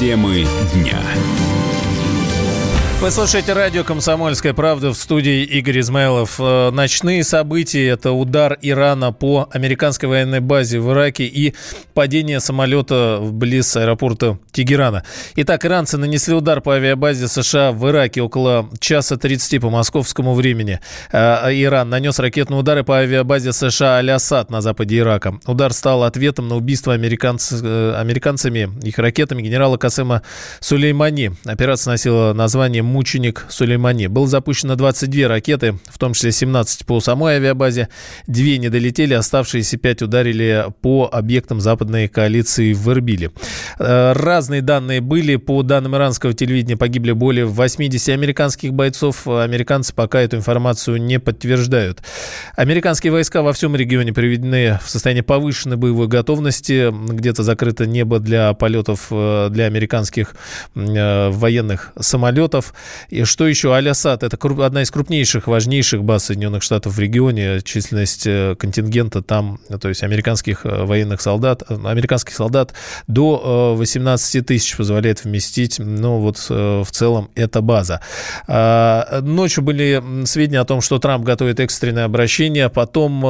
Темы дня. Вы слушаете радио «Комсомольская правда» в студии Игорь Измайлов. Э, ночные события – это удар Ирана по американской военной базе в Ираке и падение самолета близ аэропорта Тегерана. Итак, иранцы нанесли удар по авиабазе США в Ираке около часа 30 по московскому времени. Э, Иран нанес ракетные удары по авиабазе США Аль-Асад на западе Ирака. Удар стал ответом на убийство американц... Э, американцами, их ракетами генерала Касема Сулеймани. Операция носила название мученик Сулеймани. Было запущено 22 ракеты, в том числе 17 по самой авиабазе. Две не долетели, оставшиеся пять ударили по объектам западной коалиции в Эрбиле. Э, разные данные были. По данным иранского телевидения погибли более 80 американских бойцов. Американцы пока эту информацию не подтверждают. Американские войска во всем регионе приведены в состояние повышенной боевой готовности. Где-то закрыто небо для полетов э, для американских э, военных самолетов. И что еще? Аль-Асад – это одна из крупнейших, важнейших баз Соединенных Штатов в регионе. Численность э, контингента там, то есть американских э, военных солдат, э, американских солдат до 18 тысяч позволяет вместить. Ну, вот в целом это база. А, ночью были сведения о том, что Трамп готовит экстренное обращение. Потом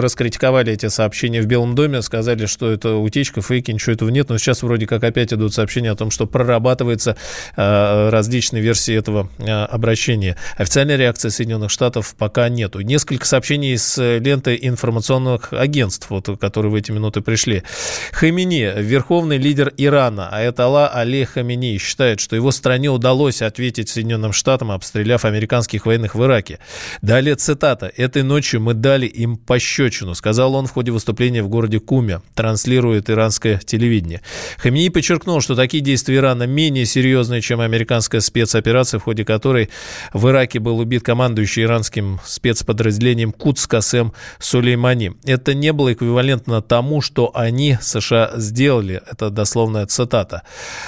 раскритиковали эти сообщения в Белом доме, сказали, что это утечка, фейки, ничего этого нет. Но сейчас вроде как опять идут сообщения о том, что прорабатывается различные версии этого э, обращения. Официальной реакции Соединенных Штатов пока нету. Несколько сообщений с ленты информационных агентств, вот, которые в эти минуты пришли. Хамини, верховный лидер Ирана, Аятолла Али Хамини, считает, что его стране удалось ответить Соединенным Штатам, обстреляв американских военных в Ираке. Далее цитата. «Этой ночью мы дали им пощечину», сказал он в ходе выступления в городе Куме, транслирует иранское телевидение. Хамини подчеркнул, что такие действия Ирана менее серьезные, чем американская спец спецоперации, в ходе которой в Ираке был убит командующий иранским спецподразделением Кудс Касем Сулеймани. Это не было эквивалентно тому, что они, США, сделали. Это дословная цитата.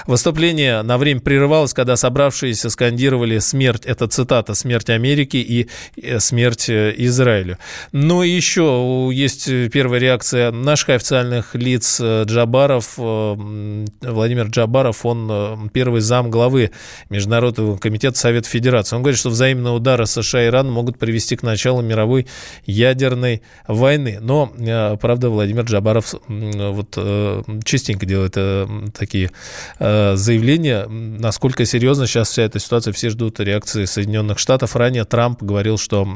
Выступление на время прерывалось, когда собравшиеся скандировали «смерть». Это цитата «смерть Америки» и э, «смерть э, Израилю». Но еще есть первая реакция наших официальных лиц э, Джабаров. Владимир Джабаров, он первый зам главы Международного Международного комитета Совета Федерации. Он говорит, что взаимные удары США и Ирана могут привести к началу мировой ядерной войны. Но, э, правда, Владимир Джабаров вот э, частенько делает э, такие заявления. Насколько серьезно сейчас вся эта ситуация, все ждут реакции Соединенных Штатов. Ранее Трамп говорил, что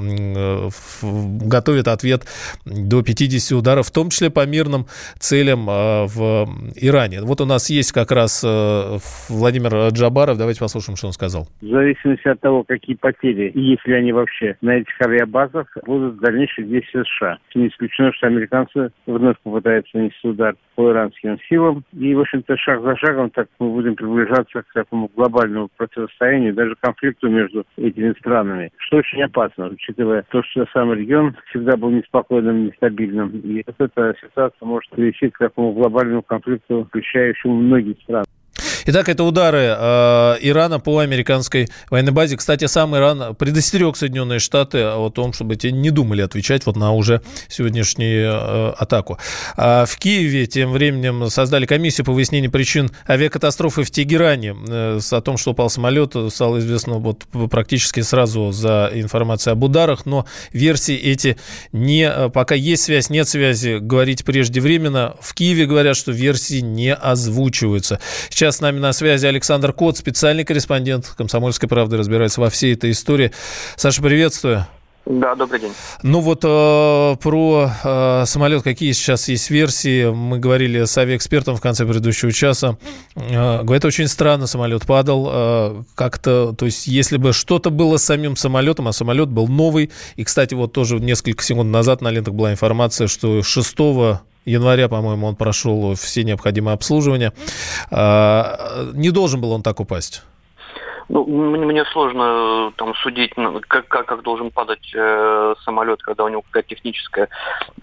готовит ответ до 50 ударов, в том числе по мирным целям в Иране. Вот у нас есть как раз Владимир Джабаров. Давайте послушаем, что он сказал? В зависимости от того, какие потери, и если они вообще на этих авиабазах, будут дальнейшие действия США. Не исключено, что американцы вновь попытаются нанести удар по иранским силам. И, в общем-то, шаг за шагом так мы будем приближаться к такому глобальному противостоянию, даже конфликту между этими странами, что очень опасно, учитывая то, что сам регион всегда был неспокойным, нестабильным. И вот эта ситуация может привести к такому глобальному конфликту, включающему многие страны. Итак, это удары э, Ирана по американской военной базе. Кстати, сам Иран предостерег Соединенные Штаты о том, чтобы те не думали отвечать вот на уже сегодняшнюю э, атаку. А в Киеве тем временем создали комиссию по выяснению причин авиакатастрофы в Тегеране. Э, о том, что упал самолет, стало известно вот практически сразу за информацией об ударах, но версии эти не... Э, пока есть связь, нет связи, говорить преждевременно. В Киеве говорят, что версии не озвучиваются. Сейчас с нами на связи Александр Кот, специальный корреспондент «Комсомольской правды», разбирается во всей этой истории. Саша, приветствую. Да, добрый день. Ну вот э, про э, самолет, какие сейчас есть версии. Мы говорили с авиаэкспертом в конце предыдущего часа. Э, говорит, очень странно самолет падал. Э, как-то, то есть, если бы что-то было с самим самолетом, а самолет был новый. И, кстати, вот тоже несколько секунд назад на лентах была информация, что 6 января, по-моему, он прошел все необходимые обслуживания. А, не должен был он так упасть. Ну, мне, мне сложно э, там судить, ну, как, как, как должен падать э, самолет, когда у него какая-то техническая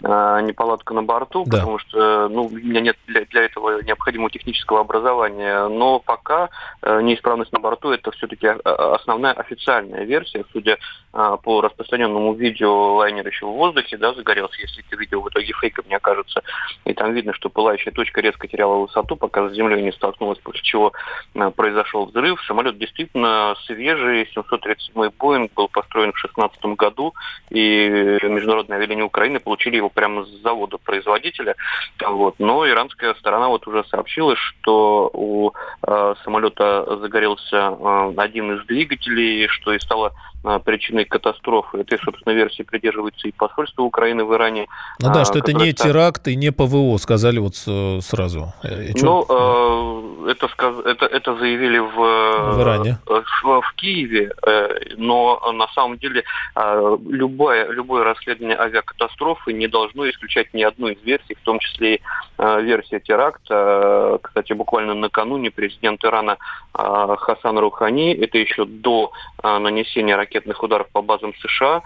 э, неполадка на борту, да. потому что ну, у меня нет для, для этого необходимого технического образования. Но пока э, неисправность на борту это все-таки основная официальная версия, судя э, по распространенному видео лайнер еще в воздухе, да, загорелся, если это видео в итоге фейком не окажется. И там видно, что пылающая точка резко теряла высоту, пока с землей не столкнулась, после чего э, произошел взрыв. Самолет действительно действительно свежий. 737 Боинг был построен в 2016 году, и Международные авиалинии Украины получили его прямо с завода производителя. Вот. Но иранская сторона вот уже сообщила, что у э, самолета загорелся э, один из двигателей, что и стало э, причиной катастрофы. Этой, собственно, версии придерживается и посольство Украины в Иране. Ну да, что это не теракт и не ПВО, сказали вот сразу. И ну, э, это, это, это заявили в, в Иране в, в Киеве, э, но на самом деле э, любое, любое расследование авиакатастрофы не должно исключать ни одну из версий, в том числе и э, версия теракта. Кстати, буквально накануне президент Ирана Хасан Рухани, это еще до нанесения ракетных ударов по базам США,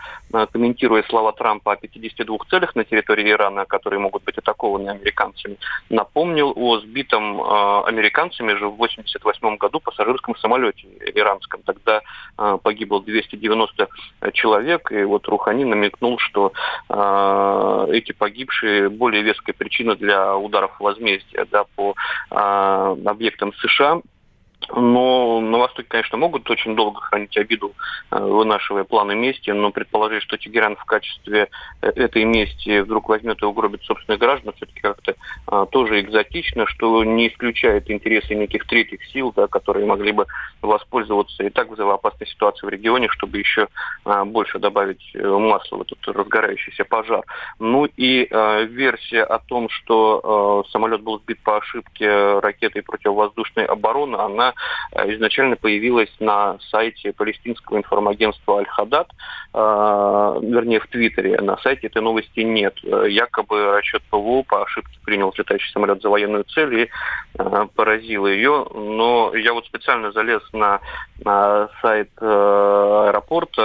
комментируя слова Трампа о 52 целях на территории Ирана, которые могут быть атакованы американцами, напомнил о сбитом американцами же в 1988 году пассажирском самолете иранском. Тогда э, погибло 290 человек, и вот Рухани намекнул, что э, эти погибшие более веская причина для ударов возмездия да, по э, объектам США. Но на Востоке, конечно, могут очень долго хранить обиду, э, вынашивая планы мести, но предположить, что Тегеран в качестве э, этой мести вдруг возьмет и угробит собственных граждан, все-таки как-то а, тоже экзотично, что не исключает интересы неких третьих сил, да, которые могли бы воспользоваться и так взрывоопасной ситуации в регионе, чтобы еще а, больше добавить э, масла в этот разгорающийся пожар. Ну и а, версия о том, что самолет был сбит по ошибке ракетой противовоздушной обороны, она Э, изначально появилась на сайте палестинского информагентства Аль-Хадад, э, вернее в Твиттере. На сайте этой новости нет. Э, якобы расчет ПВО по ошибке принял летающий самолет за военную цель и поразил ее. Но я вот специально залез на, на сайт аэропорта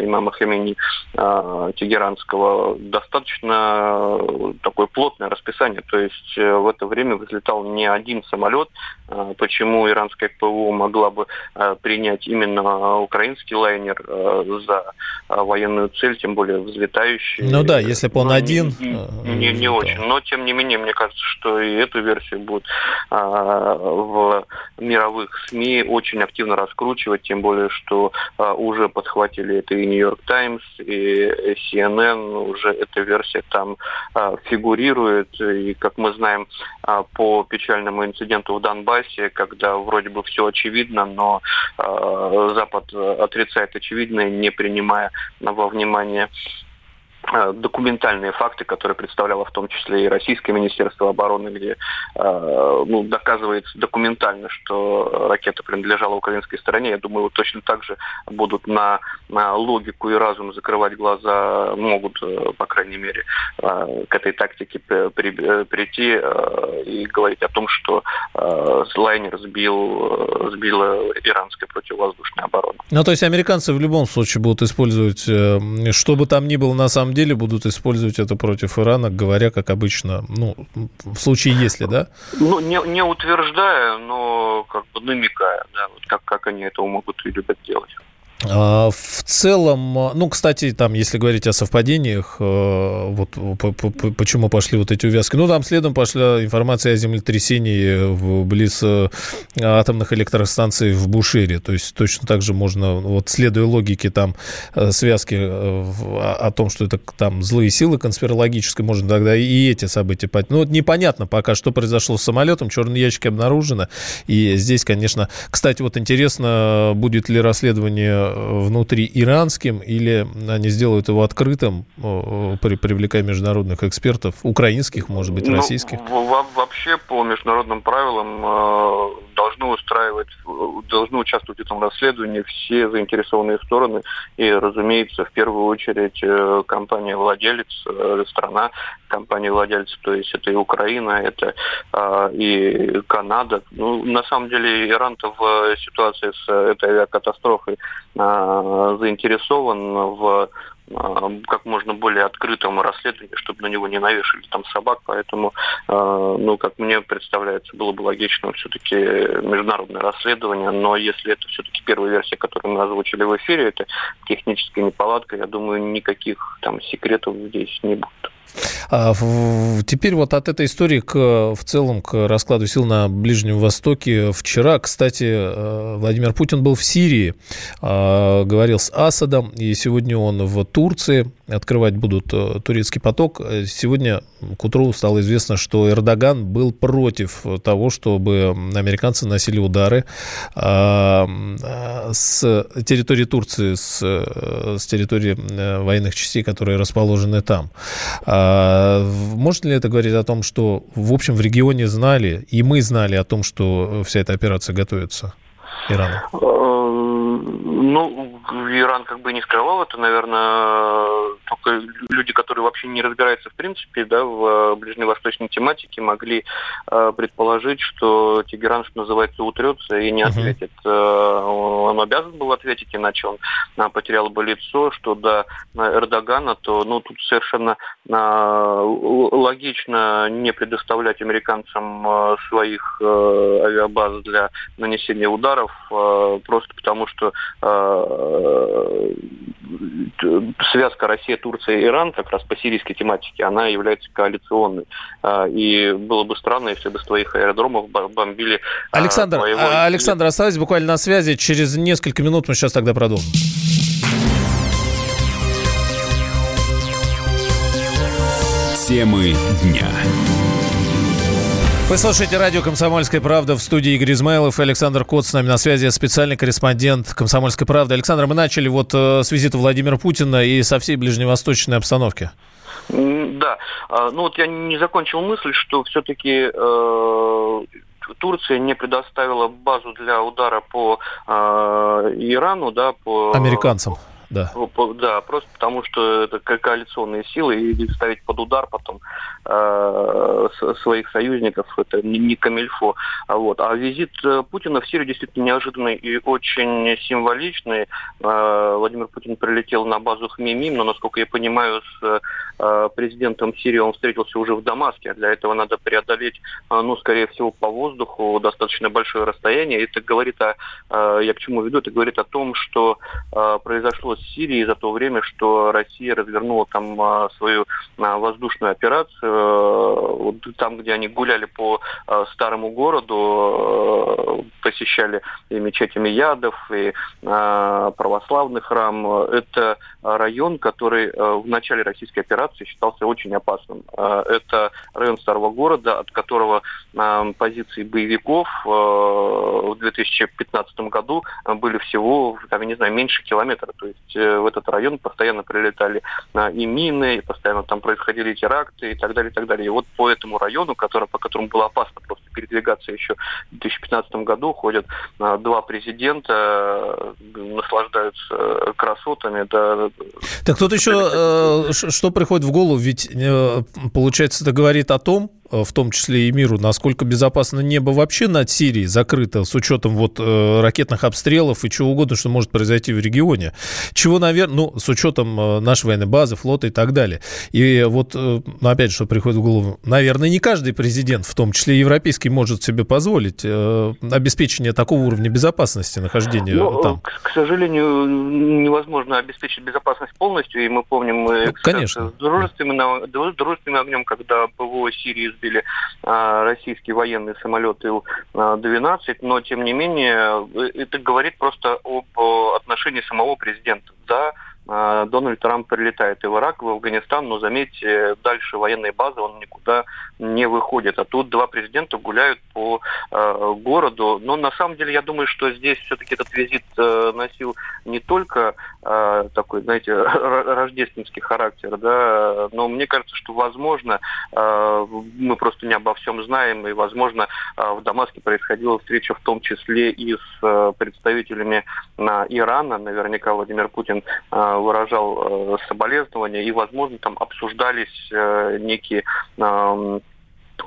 имама Хемени Тегеранского. Достаточно такое плотное расписание. То есть в это время взлетал не один самолет. Почему Иран американская ПВО могла бы э, принять именно украинский лайнер э, за э, военную цель, тем более взлетающий. Ну да, если бы он Но один. Не, не, не очень. Но тем не менее, мне кажется, что и эту версию будут в мировых СМИ очень активно раскручивать, тем более, что уже подхватили это и Нью-Йорк Таймс, и CNN, уже эта версия там фигурирует. И, как мы знаем, по печальному инциденту в Донбассе, когда вроде вроде бы все очевидно, но э, Запад отрицает очевидное, не принимая во внимание. Э, документальные факты, которые представляло в том числе и Российское Министерство обороны, где э, ну, доказывается документально, что ракета принадлежала украинской стороне. Я думаю, вот точно так же будут на, на логику и разум закрывать глаза, могут, э, по крайней мере, к этой тактике при, прийти и говорить о том, что лайнер сбил, сбила иранская противовоздушная оборона. Ну, то есть американцы в любом случае будут использовать, что бы там ни было на самом деле, будут использовать это против Ирана, говоря, как обычно, ну, в случае если, да? Ну, не, не утверждая, но как бы намекая, да, вот как, как они это могут и любят делать. А, в целом, ну, кстати, там, если говорить о совпадениях, э, вот почему пошли вот эти увязки. Ну, там следом пошла информация о землетрясении близ э, атомных электростанций в Бушере. То есть точно так же можно, вот следуя логике там э, связки о том, что это там злые силы конспирологические, можно тогда и эти события. Ну, вот непонятно пока, что произошло с самолетом, черные ящики обнаружены. И здесь, конечно, кстати, вот интересно, будет ли расследование внутри иранским, или они сделают его открытым, при, привлекая международных экспертов, украинских, может быть, ну, российских? Вообще по международным правилам э, должны устраивать, должны участвовать в этом расследовании все заинтересованные стороны. И, разумеется, в первую очередь э, компания-владелец, э, страна компания-владелец, то есть это и Украина, это а, и Канада. Ну, на самом деле Иран-то в ситуации с этой авиакатастрофой а, заинтересован в а, как можно более открытому расследованию, чтобы на него не навешали там собак, поэтому, ну, как мне представляется, было бы логично все-таки международное расследование, но если это все-таки первая версия, которую мы озвучили в эфире, это техническая неполадка, я думаю, никаких там секретов здесь не будет. А, теперь вот от этой истории к, в целом к раскладу сил на Ближнем Востоке. Вчера, кстати, э, Владимир Путин был в Сирии, а, говорил с Асадом, и сегодня он в Турции открывать будут э, турецкий поток. Сегодня к утру стало известно, что Эрдоган был против того, чтобы американцы носили удары а, с территории Турции, с, с территории э, военных частей, которые расположены там. А, может ли это говорить о том, что, в общем, в регионе знали, и мы знали о том, что вся эта операция готовится Ирану? Ну, Иран как бы не скрывал это, наверное, только люди, которые вообще не разбираются в принципе да, в ближневосточной тематике, могли э, предположить, что Тегеран, что называется, утрется и не ответит. Uh-huh. Он обязан был ответить, иначе он э, потерял бы лицо, что до Эрдогана, то ну, тут совершенно э, логично не предоставлять американцам э, своих э, авиабаз для нанесения ударов, э, просто потому что Э, связка Россия, Турция, Иран как раз по сирийской тематике, она является коалиционной. Э, и было бы странно, если бы с твоих аэродромов бомбили... Э, Александр, твоего... Александр, оставайтесь буквально на связи. Через несколько минут мы сейчас тогда продолжим. Темы дня. Вы слушаете радио «Комсомольская правда» в студии Игорь Измайлов и Александр Кот с нами на связи, специальный корреспондент «Комсомольской правды». Александр, мы начали вот э, с визита Владимира Путина и со всей ближневосточной обстановки. Да, а, ну вот я не закончил мысль, что все-таки э, Турция не предоставила базу для удара по э, Ирану, да, по... Американцам да. Да, просто потому что это коалиционные силы, и ставить под удар потом э, своих союзников, это не, не камильфо. А, вот. а визит э, Путина в Сирию действительно неожиданный и очень символичный. Э, Владимир Путин прилетел на базу Хмимим, но, насколько я понимаю, с э, президентом Сирии он встретился уже в Дамаске, а для этого надо преодолеть, э, ну, скорее всего, по воздуху достаточно большое расстояние. Это говорит о, э, я к чему веду, это говорит о том, что э, произошло с Сирией за то время, что Россия развернула там а, свою а, воздушную операцию. Э, там, где они гуляли по а, старому городу, э, посещали и мечеть Ядов, и православный храм. Это район, который э, в начале российской операции считался очень опасным. Это район старого города, от которого позиции боевиков в 2015 году были всего, там, я не знаю, меньше километра. То есть в этот район постоянно прилетали и мины, и постоянно там происходили теракты и так далее, и так далее. И вот по этому району, который, по которому было опасно просто передвигаться еще в 2015 году, ходят два президента, наслаждаются красотами. Да. Так тут еще э, что приходит в голову, ведь э, получается это говорит о том, Э, в том числе и миру, насколько безопасно небо вообще над Сирией закрыто, с учетом вот э, ракетных обстрелов и чего угодно, что может произойти в регионе. Чего, наверное, ну, с учетом э, нашей военной базы, флота и так далее. И вот, ну, опять же, что приходит в голову, наверное, не каждый президент, в том числе европейский, может себе позволить обеспечение такого уровня безопасности нахождения ну, там. К, к сожалению, невозможно обеспечить безопасность полностью, и мы помним ну, Конечно. с дружественным, дружественным огнем, когда ПВО Сирии сбили а, российские военные самолеты Ил-12, но тем не менее это говорит просто об отношении самого президента. Да, Дональд Трамп прилетает и в Ирак, и в Афганистан, но заметьте, дальше военной базы он никуда не выходит. А тут два президента гуляют по городу. Но на самом деле я думаю, что здесь все-таки этот визит носил не только такой, знаете, рождественский характер, да, но мне кажется, что возможно, мы просто не обо всем знаем, и возможно в Дамаске происходила встреча в том числе и с представителями Ирана. Наверняка Владимир Путин выражал соболезнования, и, возможно, там обсуждались некие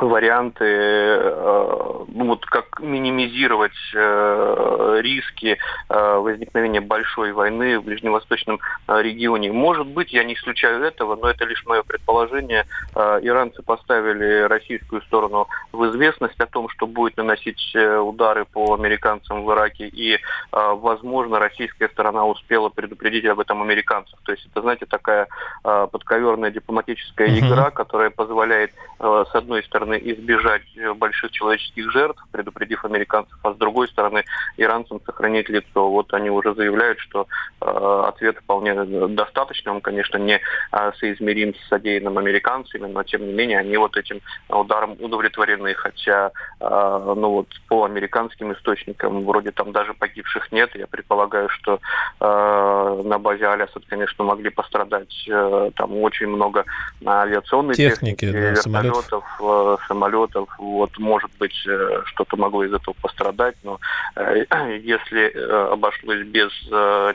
варианты, э, ну, вот как минимизировать э, риски э, возникновения большой войны в ближневосточном регионе. Может быть, я не исключаю этого, но это лишь мое предположение. Иранцы поставили российскую сторону в известность о том, что будет наносить удары по американцам в Ираке, и, возможно, российская сторона успела предупредить об этом американцев. То есть это, знаете, такая подковерная дипломатическая игра, которая позволяет, с одной стороны, стороны, избежать э, больших человеческих жертв, предупредив американцев, а с другой стороны, иранцам сохранить лицо. Вот они уже заявляют, что э, ответ вполне достаточный, он, конечно, не э, соизмерим с содеянным американцами, но, тем не менее, они вот этим ударом удовлетворены, хотя, э, ну вот, по американским источникам, вроде там даже погибших нет, я предполагаю, что э, на базе Алясад, конечно, могли пострадать э, там очень много авиационной техники, техники да, вертолетов, э, самолетов. Вот, может быть, э, что-то могло из этого пострадать, но э, если э, обошлось без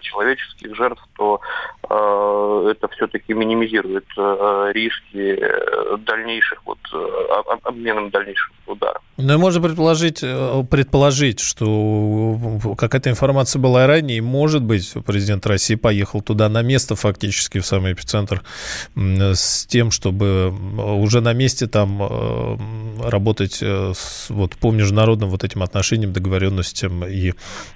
человеческих жертв, то это все-таки минимизирует риски дальнейших вот обменом дальнейших ударов. Ну и можно предположить, предположить, что какая-то информация была и ранее, и, может быть, президент России поехал туда на место фактически, в самый эпицентр, с тем, чтобы уже на месте там работать э, с, вот, по международным вот этим отношениям, договоренностям и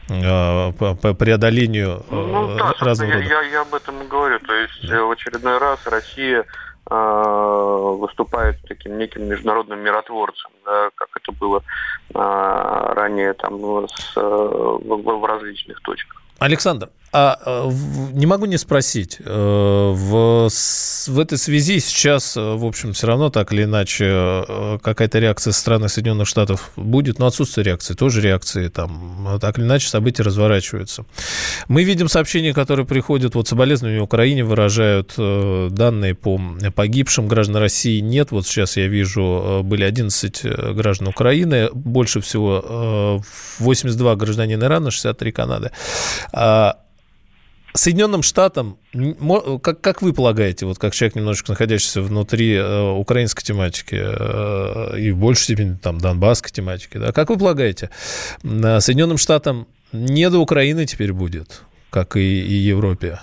э, по преодолению э, ну, да, разного я, Я, я об этом и говорю. То есть да. в очередной раз Россия э, выступает таким неким международным миротворцем, да, как это было э, ранее там с, э, в, в различных точках. Александр, а э, не могу не спросить, э, в, в этой связи сейчас, э, в общем, все равно так или иначе какая-то реакция со стороны Соединенных Штатов будет, но отсутствие реакции, тоже реакции там, так или иначе события разворачиваются. Мы видим сообщения, которые приходят, вот соболезнования Украине выражают данные по погибшим граждан России нет, вот сейчас я вижу, были 11 граждан Украины, больше всего 82 гражданина Ирана, 63 Канады. Соединенным Штатам, как, как вы полагаете, вот как человек, немножечко находящийся внутри э, украинской тематики э, и в большей степени там донбасской тематики, да, как вы полагаете, э, Соединенным Штатам не до Украины теперь будет, как и, и Европе?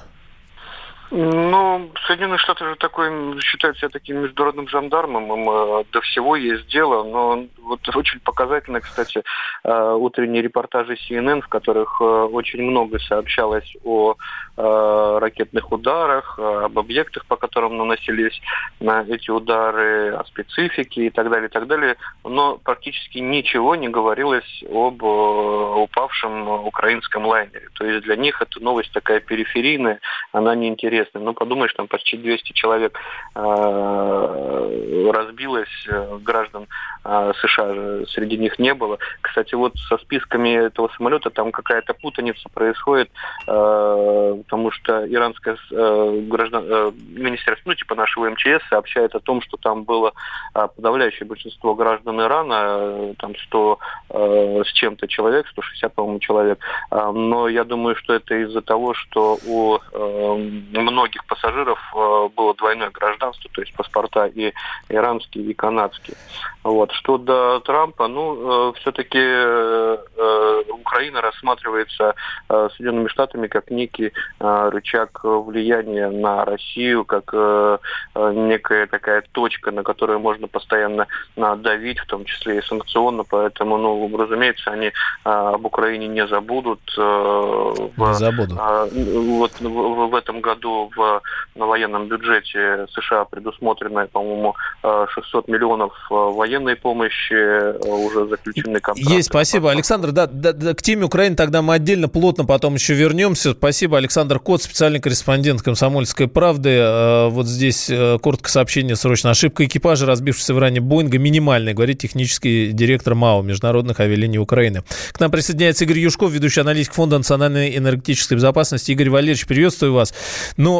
Ну, Соединенные Штаты же такой считают себя таким международным жандармом, им э, до всего есть дело, но вот очень показательно, кстати, э, утренние репортажи CNN, в которых э, очень много сообщалось о ракетных ударах, об объектах, по которым наносились на эти удары, о специфике и так далее, и так далее, но практически ничего не говорилось об упавшем украинском лайнере. То есть для них эта новость такая периферийная, она неинтересна. Ну, подумаешь, там почти 200 человек разбилось, граждан США США среди них не было. Кстати, вот со списками этого самолета там какая-то путаница происходит, э, потому что иранское э, граждан, э, министерство, ну, типа нашего МЧС, сообщает о том, что там было э, подавляющее большинство граждан Ирана, э, там 100 э, с чем-то человек, 160, по-моему, человек. Э, но я думаю, что это из-за того, что у э, многих пассажиров э, было двойное гражданство, то есть паспорта и иранские, и канадские. Вот. Что до Трампа, ну, э, все-таки э, Украина рассматривается Соединенными Штатами как некий рычаг влияния на Россию, как некая такая точка, на которую можно постоянно давить, в том числе и санкционно, поэтому, ну, разумеется, они об Украине не забудут. Не забуду. Вот в этом году в военном бюджете США предусмотрено, по-моему, 600 миллионов военной помощи, уже заключены контракты. Есть, спасибо. Александр, да, да, да, к теме Украины тогда мы отдельно плотно потом еще вернемся. Спасибо, Александр Кот, специальный корреспондент «Комсомольской правды». Вот здесь короткое сообщение, срочно. Ошибка экипажа, разбившегося в Иране Боинга, минимальная, говорит технический директор МАО, Международных авиалиний Украины. К нам присоединяется Игорь Юшков, ведущий аналитик Фонда национальной энергетической безопасности. Игорь Валерьевич, приветствую вас.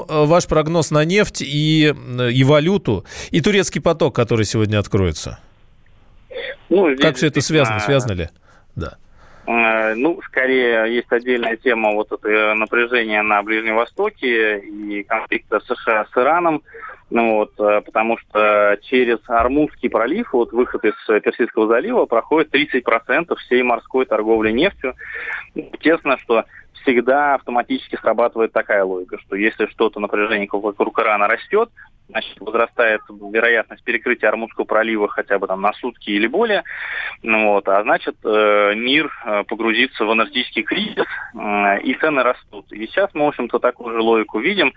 Ваш прогноз на нефть и, и валюту, и турецкий поток, который сегодня откроется. Ну, как все это связано? Связано ли? Да. Э, ну, скорее, есть отдельная тема вот это напряжение на Ближнем Востоке и конфликта США с Ираном. Ну, вот, э, потому что через Армузский пролив, вот выход из Персидского залива, проходит 30% всей морской торговли нефтью. Естественно, что всегда автоматически срабатывает такая логика, что если что-то напряжение вокруг Ирана растет, значит, возрастает вероятность перекрытия Армудского пролива хотя бы там на сутки или более, ну, вот, а значит, э, мир э, погрузится в энергетический кризис, э, и цены растут. И сейчас мы, в общем-то, такую же логику видим,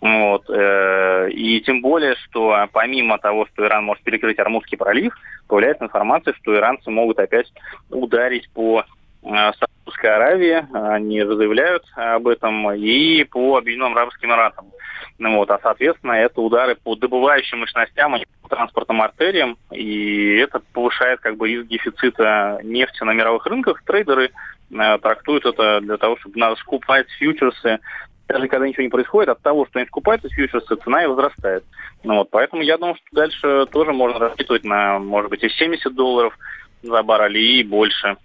вот, э, и тем более, что помимо того, что Иран может перекрыть Армудский пролив, появляется информация, что иранцы могут опять ударить по Саудовской Аравии, они заявляют об этом, и по Объединенным Арабским Эмиратам. Ну, вот, а, соответственно, это удары по добывающим мощностям, и по транспортным артериям, и это повышает как бы риск дефицита нефти на мировых рынках. Трейдеры э, трактуют это для того, чтобы надо скупать фьючерсы даже когда ничего не происходит, от того, что они скупаются фьючерсы, цена и возрастает. Ну, вот, поэтому я думаю, что дальше тоже можно рассчитывать на, может быть, и 70 долларов за баррель и больше.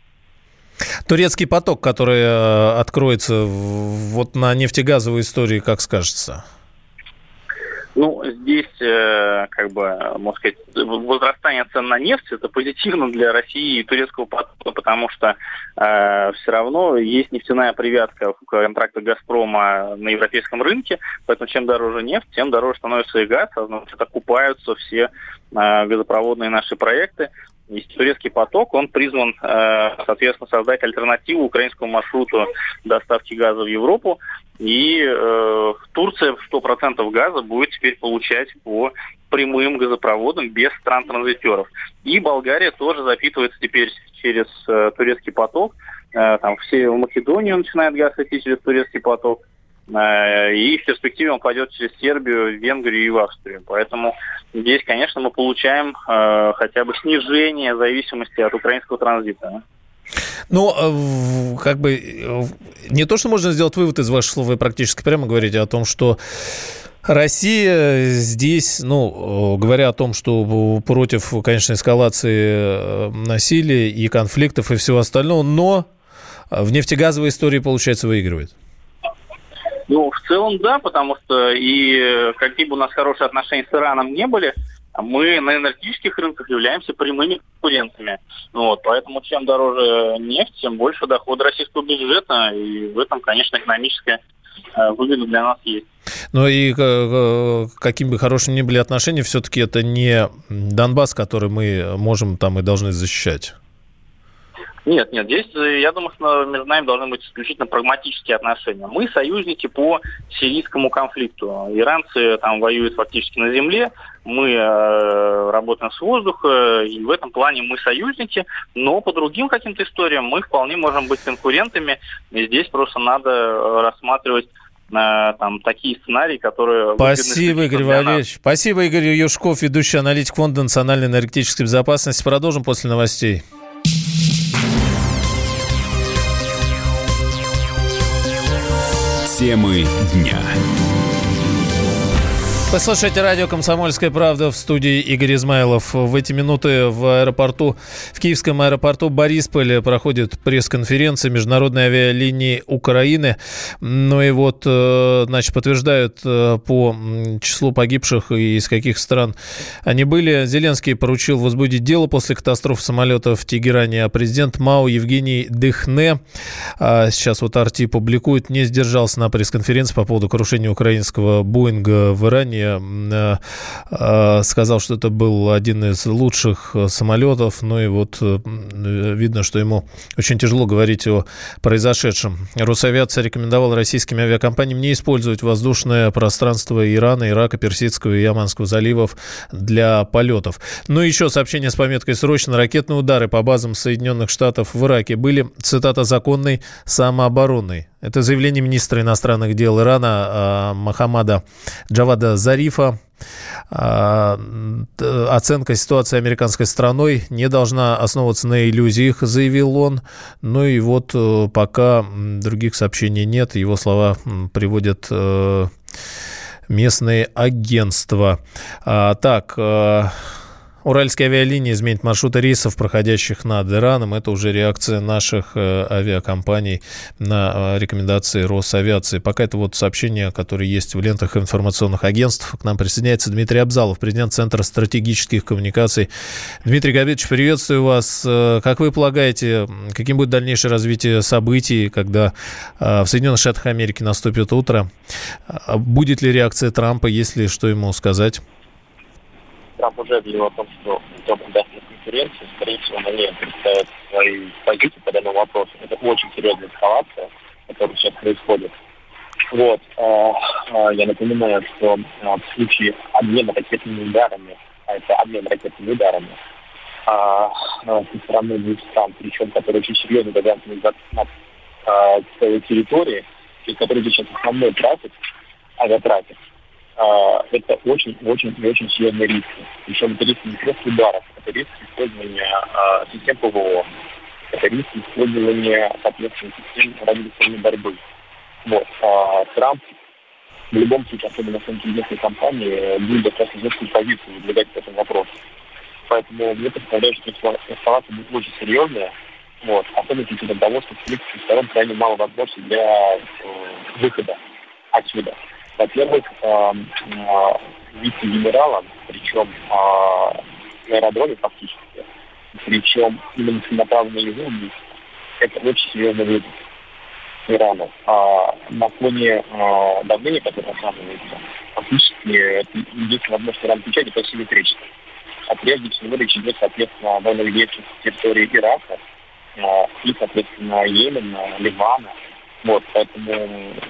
Турецкий поток, который э, откроется вот на нефтегазовой истории, как скажется? Ну, здесь, э, как бы, можно сказать, возрастание цен на нефть это позитивно для России и турецкого потока, потому что э, все равно есть нефтяная привязка к контракту Газпрома на европейском рынке, поэтому чем дороже нефть, тем дороже становится и газ, а значит, окупаются все э, газопроводные наши проекты. И турецкий поток, он призван, э, соответственно, создать альтернативу украинскому маршруту доставки газа в Европу. И э, Турция 100% газа будет теперь получать по прямым газопроводам без стран-транзитеров. И Болгария тоже запитывается теперь через э, турецкий поток. Там все в Македонию начинает газ идти через турецкий поток. Э, и в перспективе он пойдет через Сербию, Венгрию и в Австрию. Поэтому здесь, конечно, мы получаем э, хотя бы снижение зависимости от украинского транзита. Ну, э, как бы не то, что можно сделать вывод из ваших слов, вы практически прямо говорите о том, что Россия здесь, ну, говоря о том, что против, конечно, эскалации насилия и конфликтов и всего остального, но в нефтегазовой истории, получается, выигрывает. Ну, в целом, да, потому что и какие бы у нас хорошие отношения с Ираном не были, мы на энергетических рынках являемся прямыми конкурентами. Вот, поэтому чем дороже нефть, тем больше дохода российского бюджета, и в этом, конечно, экономическая э, выгода для нас есть. Ну и э, э, какими бы хорошими ни были отношения, все-таки это не Донбасс, который мы можем там и должны защищать. Нет, нет, здесь, э, я думаю, что между нами должны быть исключительно прагматические отношения. Мы союзники по сирийскому конфликту. Иранцы там воюют фактически на земле, мы э, работаем с воздуха, и в этом плане мы союзники, но по другим каким-то историям мы вполне можем быть конкурентами, и здесь просто надо э, рассматривать э, там такие сценарии, которые... Спасибо, Игорь Валерьевич. Спасибо, Игорь Юшков, ведущий аналитик Фонда национальной энергетической безопасности. Продолжим после новостей. Темы дня. Вы слушаете радио «Комсомольская правда» в студии Игорь Измайлов. В эти минуты в аэропорту, в киевском аэропорту Борисполь проходит пресс-конференция Международной авиалинии Украины. Ну и вот, э, значит, подтверждают э, по числу погибших и из каких стран они были. Зеленский поручил возбудить дело после катастрофы самолета в Тегеране. А президент МАУ Евгений Дыхне, а сейчас вот Арти публикует, не сдержался на пресс-конференции по поводу крушения украинского Боинга в Иране авиакомпании э, э, сказал, что это был один из лучших самолетов. Ну и вот видно, что ему очень тяжело говорить о произошедшем. Росавиация рекомендовала российским авиакомпаниям не использовать воздушное пространство Ирана, Ирака, Персидского и Яманского заливов для полетов. Ну и еще сообщение с пометкой «Срочно ракетные удары по базам Соединенных Штатов в Ираке были, цитата, законной самообороной. Это заявление министра иностранных дел Ирана а, Махамада Джавада Зарифа. А, оценка ситуации американской страной не должна основываться на иллюзиях, заявил он. Ну и вот э, пока других сообщений нет, его слова приводят э, местные агентства. А, так, э, Уральские авиалинии изменят маршруты рейсов, проходящих над Ираном. Это уже реакция наших э, авиакомпаний на э, рекомендации Росавиации. Пока это вот сообщение, которое есть в лентах информационных агентств. К нам присоединяется Дмитрий Абзалов, президент Центра стратегических коммуникаций. Дмитрий Габитович, приветствую вас. Э, как вы полагаете, каким будет дальнейшее развитие событий, когда в Соединенных Штатах Америки наступит утро? Будет ли реакция Трампа, если что ему сказать? Трамп уже объявил о том, что он даст конференцию, скорее всего, на ней представит свои позиции по данному вопросу. Это очень серьезная эскалация, которая сейчас происходит. Вот. Э, э, я напоминаю, что э, в случае обмена ракетными ударами, а это обмен ракетными ударами, со стороны двух стран, причем которые очень серьезно завязаны на своей территории, и которые сейчас основной трафик, авиатрафик, а, это очень-очень-очень серьезный риск. Причем это риск не просто ударов, это риск использования а, систем ПВО, это риск использования, соответственно, систем радиационной борьбы. Вот. А, Трамп в любом случае, особенно в интеллигентной компании, будет достаточно жесткую позицию выдвигать по этому вопросу. Поэтому мне представляется, что эскалация будет очень серьезная, вот, особенно с учетом того, что с сторон крайне мало возможностей для э, выхода отсюда. Во-первых, э, э, вице-генералом, причем э, на аэродроме фактически, причем именно целенаправленно его это очень серьезный вызов Ирану. А на фоне а, давления, которое оказывается, фактически это единственная возможность Иран отвечать, это симметрично. А прежде всего речь идет, соответственно, о военных действиях территории Ирака а, и, соответственно, Йемена, Ливана, вот, поэтому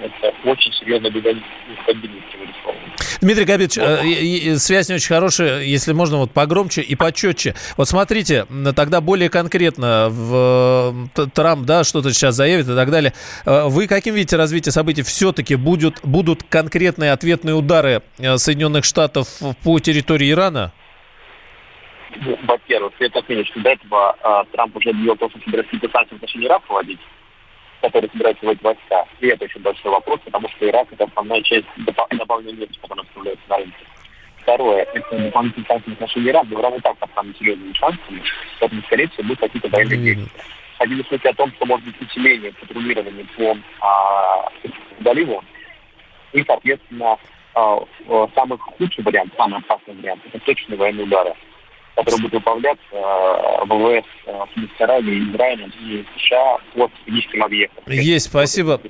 это очень серьезно нестабильность Дмитрий Габич, э, связь не очень хорошая, если можно вот погромче и почетче. Вот смотрите, тогда более конкретно, в, Трамп, да, что-то сейчас заявит и так далее. Э, вы каким видите развитие событий? Все-таки будут, будут конкретные ответные удары э, Соединенных Штатов по территории Ирана? Ну, во-первых, это, конечно, до этого э, Трамп уже объявил то, что собирается санкции в отношении Ирака проводить которые собираются вводить войска. И это еще большой вопрос, потому что Ирак это основная часть добавленной нефти, которая составляется на рынке. Второе, это дополнительные санкции в отношении Ирана, но равно так, как самыми серьезными санкциями, поэтому, скорее всего, будут какие-то военные действия. Ходили слухи о том, что может быть усиление патрулирования по а, заливу, и, соответственно, а, самый худший вариант, самый опасный вариант, это точные военные удары которые будут выполняться э, ВВС Саудовской э, Израиля и США по стратегическим объектам. Есть, спасибо.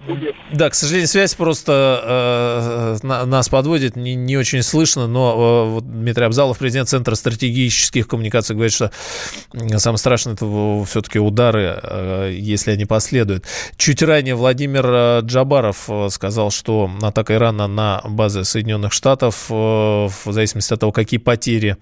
Да, к сожалению, связь просто э, нас подводит, не, не очень слышно, но э, вот Дмитрий Абзалов, президент Центра стратегических коммуникаций, говорит, что самое страшное это все-таки удары, э, если они последуют. Чуть ранее Владимир э, Джабаров сказал, что атака Ирана на базы Соединенных Штатов, в зависимости от того, какие потери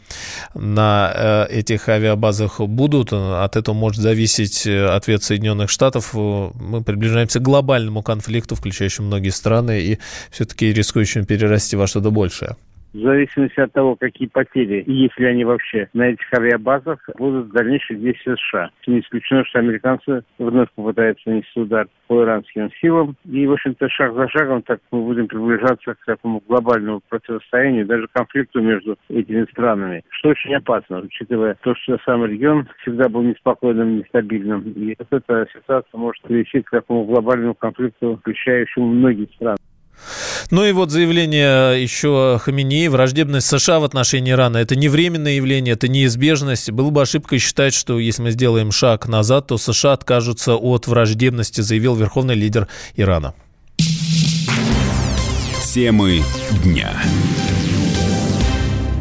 на Э, этих авиабазах будут. От этого может зависеть э, ответ Соединенных Штатов. Э, мы приближаемся к глобальному конфликту, включающему многие страны, и все-таки рискующим перерасти во что-то большее в зависимости от того, какие потери, и если они вообще на этих авиабазах, будут дальнейшие действия США. Не исключено, что американцы вновь попытаются нанести удар по иранским силам. И, в общем-то, шаг за шагом так мы будем приближаться к такому глобальному противостоянию, даже конфликту между этими странами, что очень опасно, учитывая то, что сам регион всегда был неспокойным, нестабильным. И вот эта ситуация может привести к такому глобальному конфликту, включающему многие страны. Ну и вот заявление еще Хаминеи, враждебность США в отношении Ирана – это не временное явление, это неизбежность. Было бы ошибкой считать, что если мы сделаем шаг назад, то США откажутся от враждебности, заявил верховный лидер Ирана. Темы дня.